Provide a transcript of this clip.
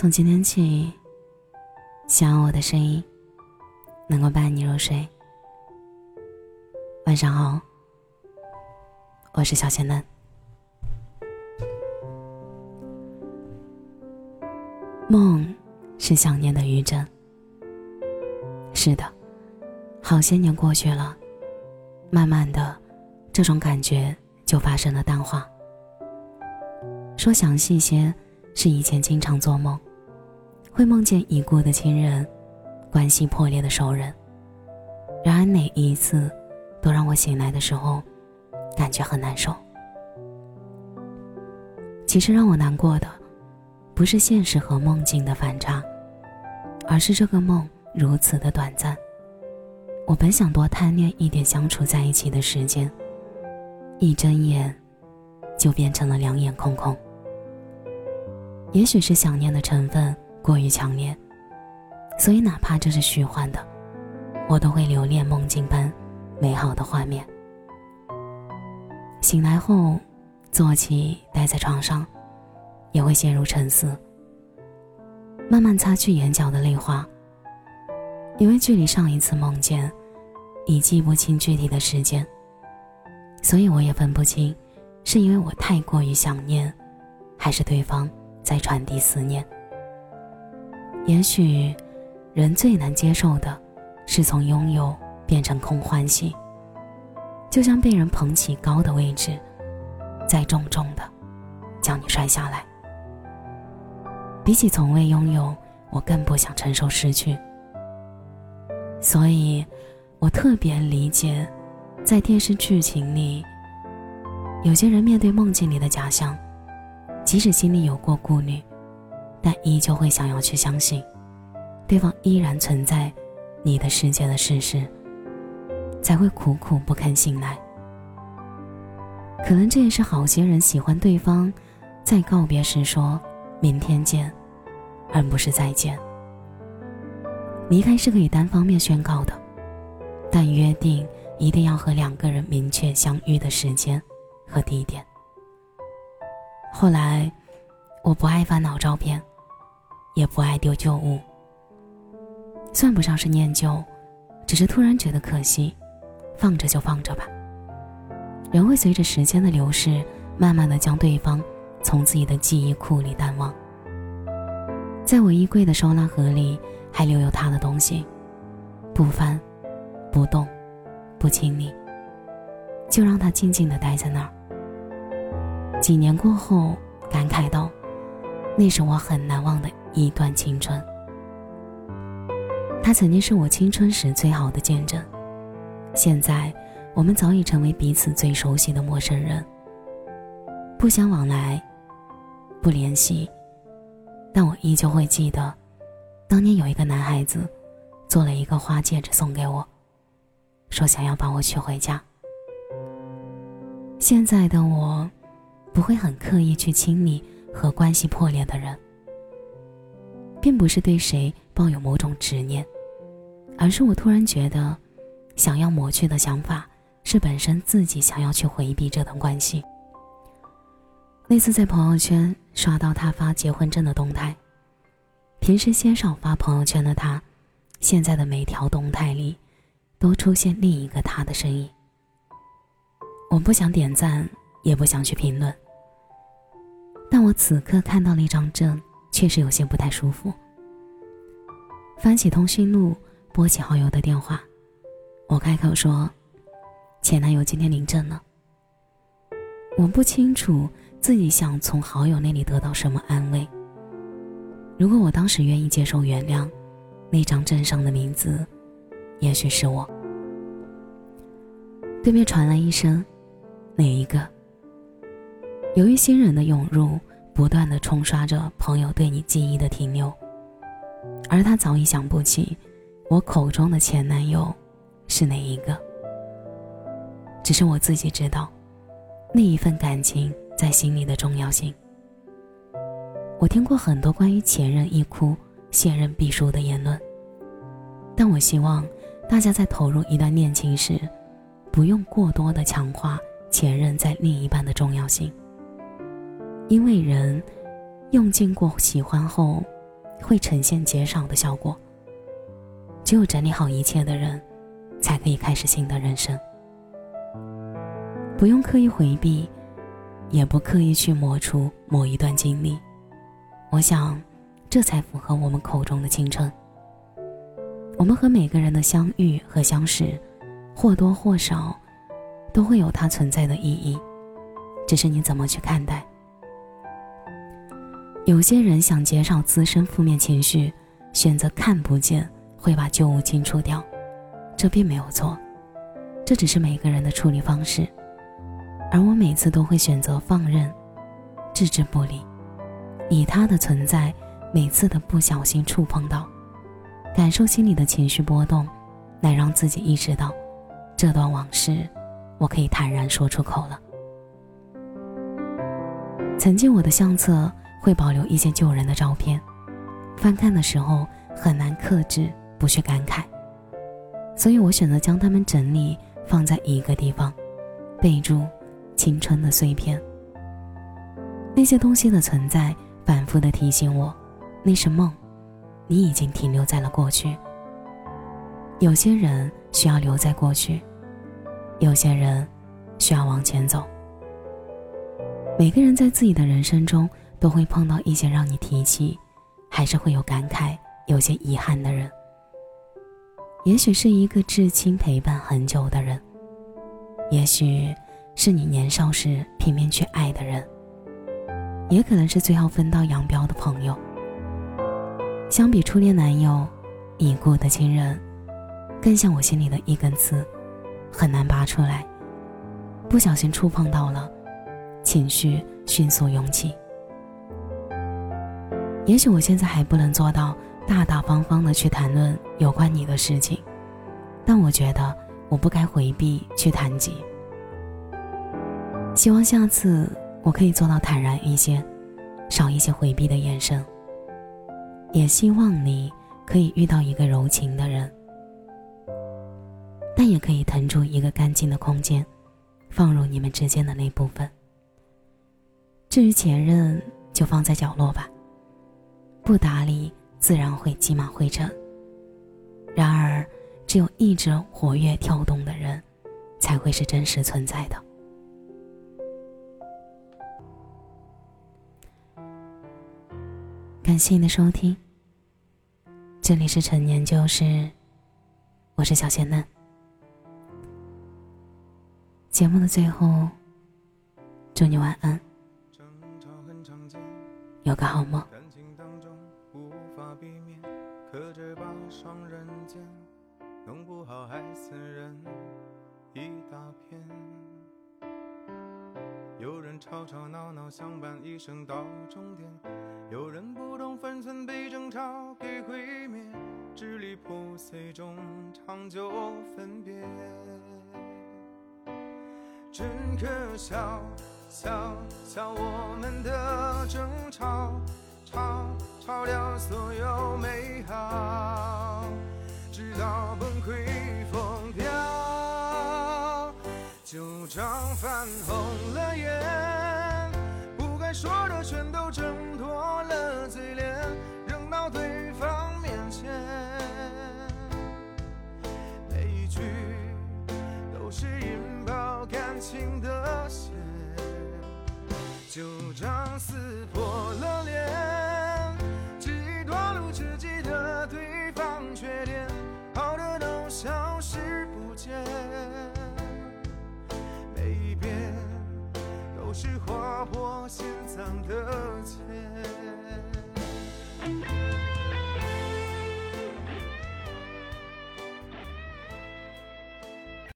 从今天起，希望我的声音能够伴你入睡。晚上好，我是小仙嫩。梦是想念的余震。是的，好些年过去了，慢慢的，这种感觉就发生了淡化。说详细些，是以前经常做梦，会梦见已故的亲人，关系破裂的熟人。然而每一次，都让我醒来的时候，感觉很难受。其实让我难过的，不是现实和梦境的反差，而是这个梦如此的短暂。我本想多贪恋一点相处在一起的时间，一睁眼，就变成了两眼空空。也许是想念的成分过于强烈，所以哪怕这是虚幻的，我都会留恋梦境般美好的画面。醒来后，坐起，待在床上，也会陷入沉思，慢慢擦去眼角的泪花。因为距离上一次梦见，已记不清具体的时间，所以我也分不清，是因为我太过于想念，还是对方。在传递思念。也许，人最难接受的，是从拥有变成空欢喜。就像被人捧起高的位置，再重重的将你摔下来。比起从未拥有，我更不想承受失去。所以，我特别理解，在电视剧情里，有些人面对梦境里的假象。即使心里有过顾虑，但依旧会想要去相信，对方依然存在你的世界的事实，才会苦苦不肯醒来。可能这也是好些人喜欢对方在告别时说明天见，而不是再见。离开是可以单方面宣告的，但约定一定要和两个人明确相遇的时间和地点。后来，我不爱翻老照片，也不爱丢旧物。算不上是念旧，只是突然觉得可惜，放着就放着吧。人会随着时间的流逝，慢慢的将对方从自己的记忆库里淡忘。在我衣柜的收纳盒里，还留有他的东西，不翻，不动，不清理，就让他静静的待在那儿。几年过后，感慨道：“那是我很难忘的一段青春。他曾经是我青春时最好的见证。现在，我们早已成为彼此最熟悉的陌生人，不相往来，不联系。但我依旧会记得，当年有一个男孩子，做了一个花戒指送给我，说想要把我娶回家。现在的我。”不会很刻意去亲密和关系破裂的人，并不是对谁抱有某种执念，而是我突然觉得，想要抹去的想法是本身自己想要去回避这段关系。那次在朋友圈刷到他发结婚证的动态，平时鲜少发朋友圈的他，现在的每条动态里，都出现另一个他的身影。我不想点赞。也不想去评论，但我此刻看到了一张证，确实有些不太舒服。翻起通讯录，拨起好友的电话，我开口说：“前男友今天领证了。”我不清楚自己想从好友那里得到什么安慰。如果我当时愿意接受原谅，那张证上的名字，也许是我。对面传来一声：“哪一个？”由于新人的涌入，不断的冲刷着朋友对你记忆的停留，而他早已想不起，我口中的前男友是哪一个。只是我自己知道，那一份感情在心里的重要性。我听过很多关于前任一哭，现任必输的言论，但我希望大家在投入一段恋情时，不用过多的强化前任在另一半的重要性。因为人用尽过喜欢后，会呈现减少的效果。只有整理好一切的人，才可以开始新的人生。不用刻意回避，也不刻意去抹除某一段经历。我想，这才符合我们口中的青春。我们和每个人的相遇和相识，或多或少，都会有它存在的意义，只是你怎么去看待。有些人想减少自身负面情绪，选择看不见，会把旧物清除掉，这并没有错，这只是每个人的处理方式。而我每次都会选择放任，置之不理。以他的存在，每次的不小心触碰到，感受心里的情绪波动，来让自己意识到，这段往事，我可以坦然说出口了。曾经我的相册会保留一些旧人的照片，翻看的时候很难克制不去感慨，所以我选择将它们整理放在一个地方，备注“青春的碎片”。那些东西的存在。反复的提醒我，那是梦，你已经停留在了过去。有些人需要留在过去，有些人需要往前走。每个人在自己的人生中都会碰到一些让你提起，还是会有感慨、有些遗憾的人。也许是一个至亲陪伴很久的人，也许是你年少时拼命去爱的人。也可能是最后分道扬镳的朋友。相比初恋男友，已故的亲人，更像我心里的一根刺，很难拔出来。不小心触碰到了，情绪迅速涌起。也许我现在还不能做到大大方方的去谈论有关你的事情，但我觉得我不该回避去谈及。希望下次。我可以做到坦然一些，少一些回避的眼神。也希望你可以遇到一个柔情的人，但也可以腾出一个干净的空间，放入你们之间的那部分。至于前任，就放在角落吧。不打理，自然会积满灰尘。然而，只有一直活跃跳动的人，才会是真实存在的。感谢你的收听，这里是陈年旧事，我是小仙嫩。节目的最后，祝你晚安，有个好梦。可这把双刃剑，弄不好还损人一大片有人吵吵闹闹相伴一生到终点，有人不懂分寸被争吵给毁灭，支离破碎中长久分别。真可笑，笑笑我们的争吵，吵吵掉所有美好，直到崩溃疯掉，就张泛红了眼。不该说的全都挣脱了嘴脸，扔到对方面前，每一句都是引爆感情的线，就这样撕破消失不见。每一遍都是划破心脏的茧